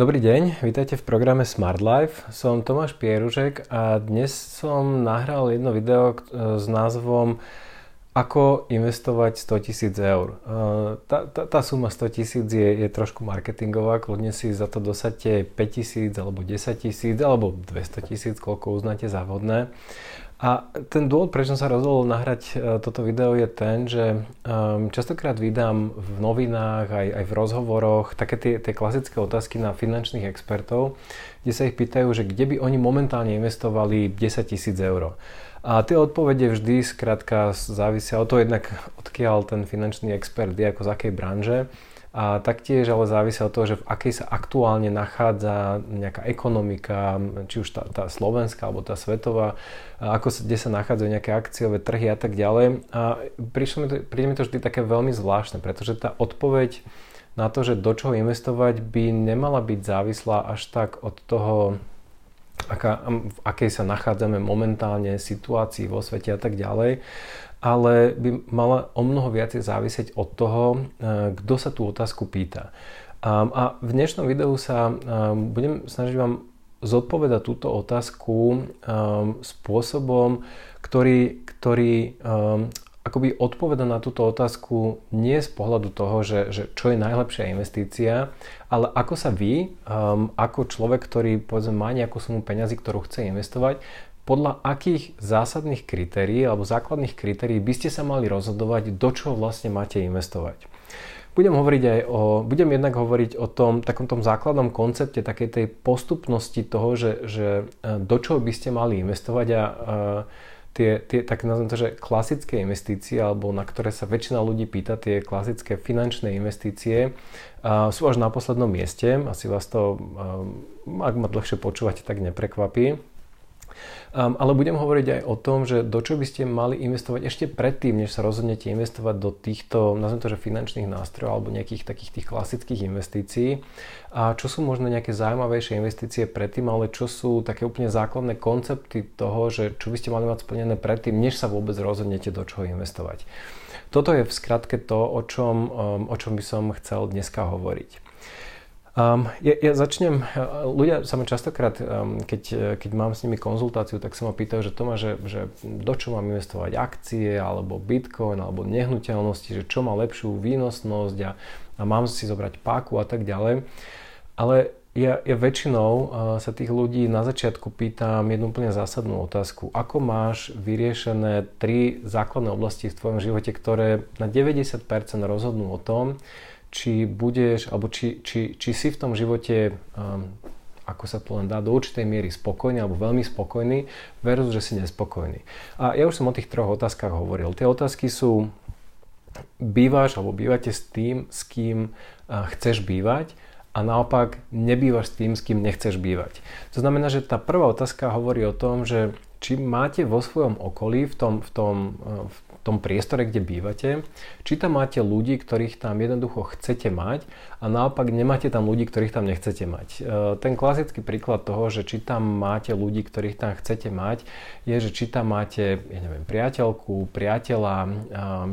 Dobrý deň, vítajte v programe Smart Life. Som Tomáš Pieružek a dnes som nahral jedno video s názvom Ako investovať 100 tisíc eur. Tá, tá, tá suma 100 tisíc je, je trošku marketingová, kľudne si za to dosadte 5 tisíc alebo 10 tisíc alebo 200 tisíc, koľko uznáte za vhodné. A ten dôvod, prečo som sa rozhodol nahrať e, toto video je ten, že častokrát vydám v novinách, aj, aj v rozhovoroch také tie, tie klasické otázky na finančných expertov, kde sa ich pýtajú, že kde by oni momentálne investovali 10 tisíc eur. A tie odpovede vždy skrátka závisia od toho jednak, odkiaľ ten finančný expert je, ako z akej branže a taktiež ale závisia od toho, že v akej sa aktuálne nachádza nejaká ekonomika, či už tá, tá slovenská alebo tá svetová, ako sa, kde sa nachádzajú nejaké akciové trhy a tak ďalej. A prišlo mi to, príde mi to vždy také veľmi zvláštne, pretože tá odpoveď na to, že do čoho investovať by nemala byť závislá až tak od toho, aká, v akej sa nachádzame momentálne situácii vo svete a tak ďalej, ale by mala o mnoho viacej závisieť od toho, e, kto sa tú otázku pýta. A v dnešnom videu sa budem snažiť vám zodpovedať túto otázku spôsobom, ktorý, ktorý akoby odpoveda na túto otázku nie z pohľadu toho, že, že čo je najlepšia investícia, ale ako sa vy, ako človek, ktorý povedzme má nejakú sumu peňazí, ktorú chce investovať, podľa akých zásadných kritérií alebo základných kritérií by ste sa mali rozhodovať, do čoho vlastne máte investovať. Budem hovoriť aj o, budem jednak hovoriť o tom takom tom základnom koncepte takej tej postupnosti toho, že, že e, do čoho by ste mali investovať a, a tie, tie tak nazvem to, že klasické investície, alebo na ktoré sa väčšina ľudí pýta, tie klasické finančné investície, a sú až na poslednom mieste. Asi vás to, ak ma dlhšie počúvate, tak neprekvapí. Um, ale budem hovoriť aj o tom, že do čo by ste mali investovať ešte predtým, než sa rozhodnete investovať do týchto, nazvem to, že finančných nástrojov alebo nejakých takých tých klasických investícií. A čo sú možno nejaké zaujímavejšie investície predtým, ale čo sú také úplne základné koncepty toho, že čo by ste mali mať splnené predtým, než sa vôbec rozhodnete do čoho investovať. Toto je v skratke to, o čom, um, o čom by som chcel dneska hovoriť. Um, ja, ja začnem, uh, ľudia sa ma častokrát, um, keď, keď mám s nimi konzultáciu, tak sa ma pýtajú, že Toma, že, že do čo mám investovať akcie, alebo bitcoin, alebo nehnuteľnosti, že čo má lepšiu výnosnosť a, a mám si zobrať páku a tak ďalej. Ale ja, ja väčšinou uh, sa tých ľudí na začiatku pýtam jednu úplne zásadnú otázku. Ako máš vyriešené tri základné oblasti v tvojom živote, ktoré na 90% rozhodnú o tom, či budeš, alebo či, či, či si v tom živote, um, ako sa to len dá, do určitej miery spokojný alebo veľmi spokojný versus, že si nespokojný. A ja už som o tých troch otázkach hovoril. Tie otázky sú, bývaš alebo bývate s tým, s kým uh, chceš bývať a naopak nebývaš s tým, s kým nechceš bývať. To znamená, že tá prvá otázka hovorí o tom, že či máte vo svojom okolí, v tom, v tom, uh, tom priestore, kde bývate, či tam máte ľudí, ktorých tam jednoducho chcete mať a naopak nemáte tam ľudí, ktorých tam nechcete mať. E, ten klasický príklad toho, že či tam máte ľudí, ktorých tam chcete mať, je, že či tam máte, ja neviem, priateľku, priateľa, e,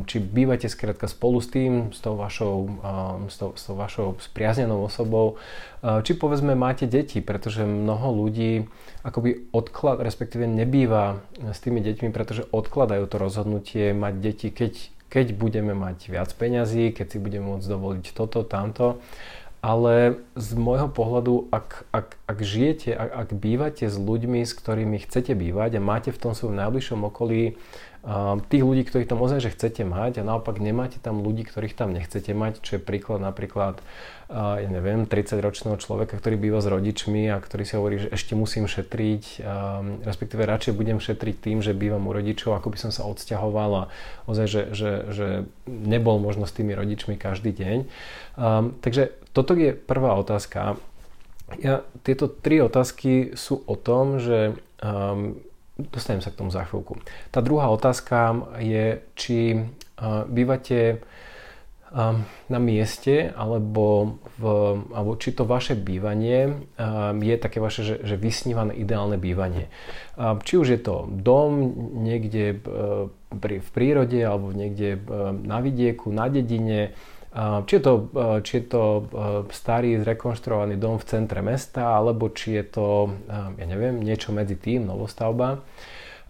či bývate skrátka spolu s tým, s tou vašou, e, s tou, s tou vašou spriaznenou osobou, či povedzme máte deti, pretože mnoho ľudí akoby odklad, respektíve nebýva s tými deťmi, pretože odkladajú to rozhodnutie mať deti, keď, keď budeme mať viac peňazí, keď si budeme môcť dovoliť toto, tamto. Ale z môjho pohľadu, ak, ak, ak žijete, ak, ak bývate s ľuďmi, s ktorými chcete bývať a máte v tom svojom najbližšom okolí tých ľudí, ktorých tam ozaj že chcete mať a naopak nemáte tam ľudí, ktorých tam nechcete mať, čo je príklad napríklad, ja neviem, 30-ročného človeka, ktorý býva s rodičmi a ktorý si hovorí, že ešte musím šetriť, respektíve radšej budem šetriť tým, že bývam u rodičov, ako by som sa odsťahoval a ozaj, že, že, že nebol možno s tými rodičmi každý deň. takže toto je prvá otázka. Ja, tieto tri otázky sú o tom, že dostanem sa k tomu za chvíľku. Tá druhá otázka je, či uh, bývate um, na mieste, alebo, v, alebo či to vaše bývanie um, je také vaše, že, že vysnívané ideálne bývanie. Či už je to dom niekde v prírode, alebo niekde na vidieku, na dedine, či je to, či je to starý zrekonštruovaný dom v centre mesta, alebo či je to, ja neviem, niečo medzi tým, novostavba.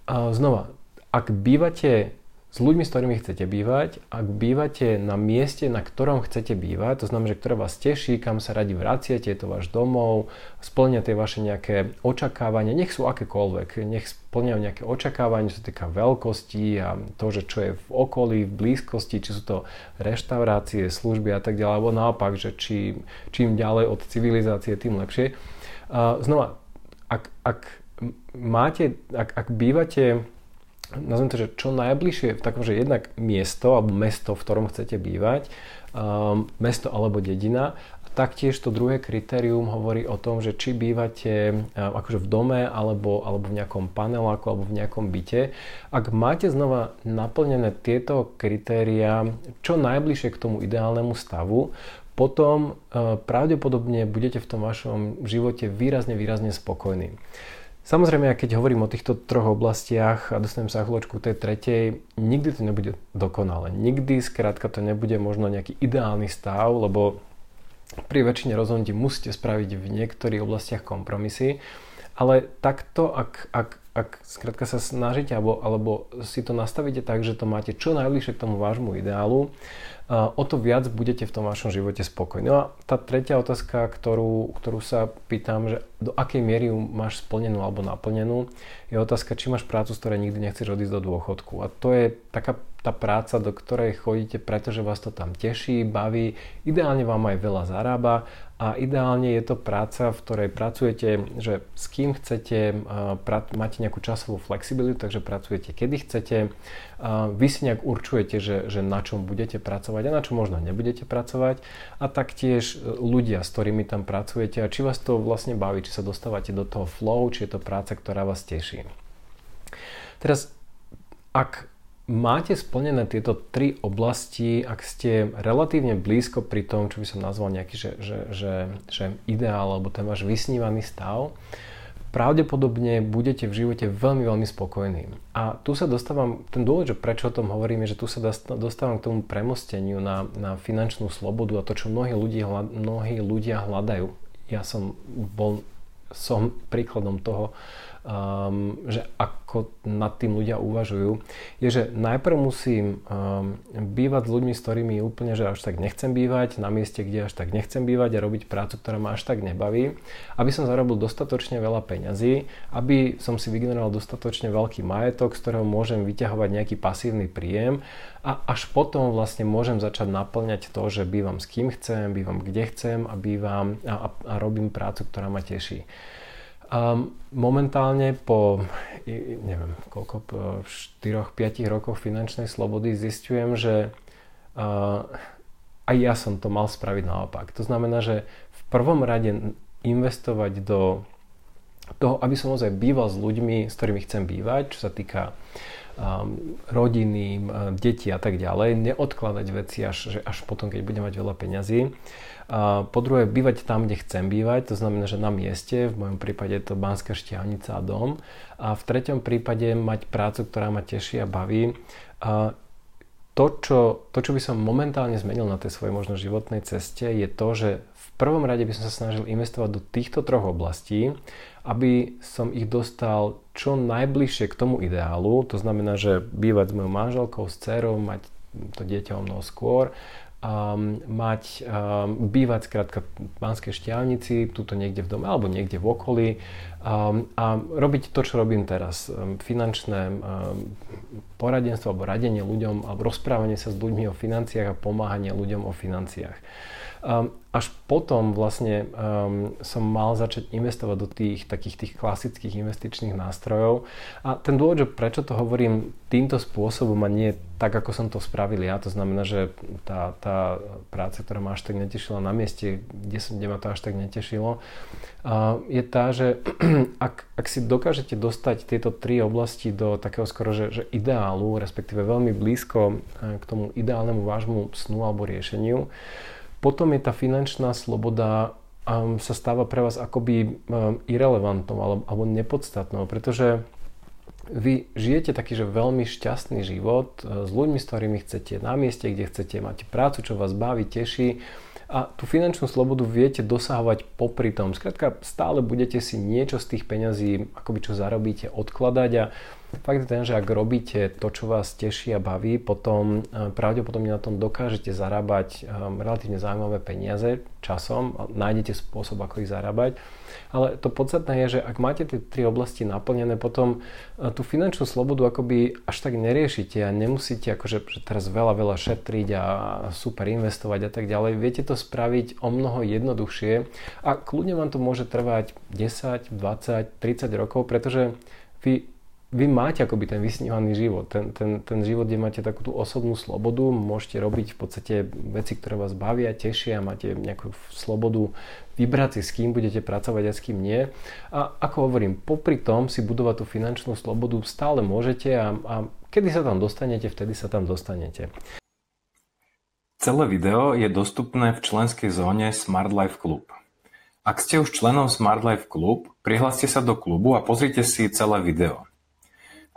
Znova, ak bývate s ľuďmi, s ktorými chcete bývať, ak bývate na mieste, na ktorom chcete bývať, to znamená, že ktoré vás teší, kam sa radi vraciate, je to váš domov, splňa tie vaše nejaké očakávania, nech sú akékoľvek, nech splňajú nejaké očakávania, čo sa týka veľkosti a to, že čo je v okolí, v blízkosti, či sú to reštaurácie, služby a tak ďalej, alebo naopak, že či, čím ďalej od civilizácie, tým lepšie. znova, ak, ak máte, ak, ak bývate nazvem to, že čo najbližšie v takom, že jednak miesto alebo mesto, v ktorom chcete bývať, um, mesto alebo dedina. Taktiež to druhé kritérium hovorí o tom, že či bývate um, akože v dome alebo, alebo v nejakom paneláku alebo v nejakom byte. Ak máte znova naplnené tieto kritéria čo najbližšie k tomu ideálnemu stavu, potom uh, pravdepodobne budete v tom vašom živote výrazne, výrazne spokojní. Samozrejme, keď hovorím o týchto troch oblastiach a dostanem sa chvíľočku tej tretej, nikdy to nebude dokonalé. Nikdy skrátka to nebude možno nejaký ideálny stav, lebo pri väčšine rozhodnutí musíte spraviť v niektorých oblastiach kompromisy. Ale takto, ak, ak, ak skrátka sa snažíte alebo, alebo si to nastavíte tak, že to máte čo najbližšie k tomu vášmu ideálu, o to viac budete v tom vašom živote spokojní. No a tá tretia otázka, ktorú, ktorú sa pýtam, že do akej miery máš splnenú alebo naplnenú, je otázka, či máš prácu, z ktorej nikdy nechceš odísť do dôchodku. A to je taká tá práca, do ktorej chodíte, pretože vás to tam teší, baví, ideálne vám aj veľa zarába a ideálne je to práca, v ktorej pracujete, že s kým chcete, máte nejakú časovú flexibilitu, takže pracujete kedy chcete, vy si nejak určujete, že, že na čom budete pracovať a na čom možno nebudete pracovať a taktiež e, ľudia, s ktorými tam pracujete a či vás to vlastne baví, či sa dostávate do toho flow, či je to práca, ktorá vás teší. Teraz, ak máte splnené tieto tri oblasti, ak ste relatívne blízko pri tom, čo by som nazval nejaký že, že, že, že ideál alebo ten váš vysnívaný stav, pravdepodobne budete v živote veľmi, veľmi spokojní. A tu sa dostávam, ten dôvod, že prečo o tom hovorím, je, že tu sa dostávam k tomu premosteniu na, na finančnú slobodu a to, čo mnohí ľudia, mnohí ľudia hľadajú. Ja som bol som príkladom toho, um, že ako nad tým ľudia uvažujú, je, že najprv musím um, bývať s ľuďmi, s ktorými úplne, že až tak nechcem bývať, na mieste, kde až tak nechcem bývať a robiť prácu, ktorá ma až tak nebaví, aby som zarobil dostatočne veľa peňazí, aby som si vygeneroval dostatočne veľký majetok, z ktorého môžem vyťahovať nejaký pasívny príjem a až potom vlastne môžem začať naplňať to, že bývam s kým chcem, bývam kde chcem a bývam a, a, a robím prácu, ktorá ma teší. Um, momentálne po, neviem, koľko, po 4-5 rokoch finančnej slobody zistujem, že uh, aj ja som to mal spraviť naopak. To znamená, že v prvom rade investovať do toho, aby som ozaj býval s ľuďmi, s ktorými chcem bývať, čo sa týka um, rodiny, detí a tak ďalej, neodkladať veci až, že až potom, keď budem mať veľa peňazí. A po druhé, bývať tam, kde chcem bývať, to znamená, že na mieste, v mojom prípade je to Banská štiavnica a dom. A v treťom prípade mať prácu, ktorá ma teší a baví. A to čo, to, čo by som momentálne zmenil na tej svojej možno životnej ceste, je to, že v prvom rade by som sa snažil investovať do týchto troch oblastí aby som ich dostal čo najbližšie k tomu ideálu, to znamená, že bývať s mojou manželkou, s dcerou, mať to dieťa o mnoho skôr, um, mať, um, bývať skrátka v Banskej štiavnici, tuto niekde v dome alebo niekde v okolí um, a robiť to, čo robím teraz. Um, finančné um, poradenstvo alebo radenie ľuďom alebo rozprávanie sa s ľuďmi o financiách a pomáhanie ľuďom o financiách. Um, až potom vlastne um, som mal začať investovať do tých takých tých klasických investičných nástrojov. A ten dôvod, že prečo to hovorím týmto spôsobom a nie tak, ako som to spravil ja, to znamená, že tá, tá práca, ktorá ma až tak netešila na mieste, kde, som, kde ma to až tak netešilo, uh, je tá, že ak, ak si dokážete dostať tieto tri oblasti do takého skoro, že, že ideálu, respektíve veľmi blízko uh, k tomu ideálnemu vášmu snu alebo riešeniu, potom je tá finančná sloboda um, sa stáva pre vás akoby um, irrelevantnou alebo, alebo nepodstatnou, pretože vy žijete taký, že veľmi šťastný život e, s ľuďmi, s ktorými chcete, na mieste, kde chcete, máte prácu, čo vás baví, teší a tú finančnú slobodu viete dosahovať popri tom. Skrátka, stále budete si niečo z tých peňazí, akoby čo zarobíte, odkladať a fakt je ten, že ak robíte to, čo vás teší a baví, potom e, pravdepodobne na tom dokážete zarábať e, relatívne zaujímavé peniaze časom, nájdete spôsob, ako ich zarábať. Ale to podstatné je, že ak máte tie tri oblasti naplnené, potom e, tú finančnú slobodu akoby až tak neriešite a nemusíte akože že teraz veľa, veľa šetriť a super investovať a tak ďalej. Viete to spraviť o mnoho jednoduchšie a kľudne vám to môže trvať 10, 20, 30 rokov, pretože vy vy máte akoby ten vysnívaný život, ten, ten, ten život, kde máte takú tú osobnú slobodu, môžete robiť v podstate veci, ktoré vás bavia, tešia, máte nejakú slobodu vybrať si, s kým budete pracovať a s kým nie. A ako hovorím, popri tom si budovať tú finančnú slobodu stále môžete a, a kedy sa tam dostanete, vtedy sa tam dostanete. Celé video je dostupné v členskej zóne Smart Life Club. Ak ste už členom Smart Life Club, prihláste sa do klubu a pozrite si celé video.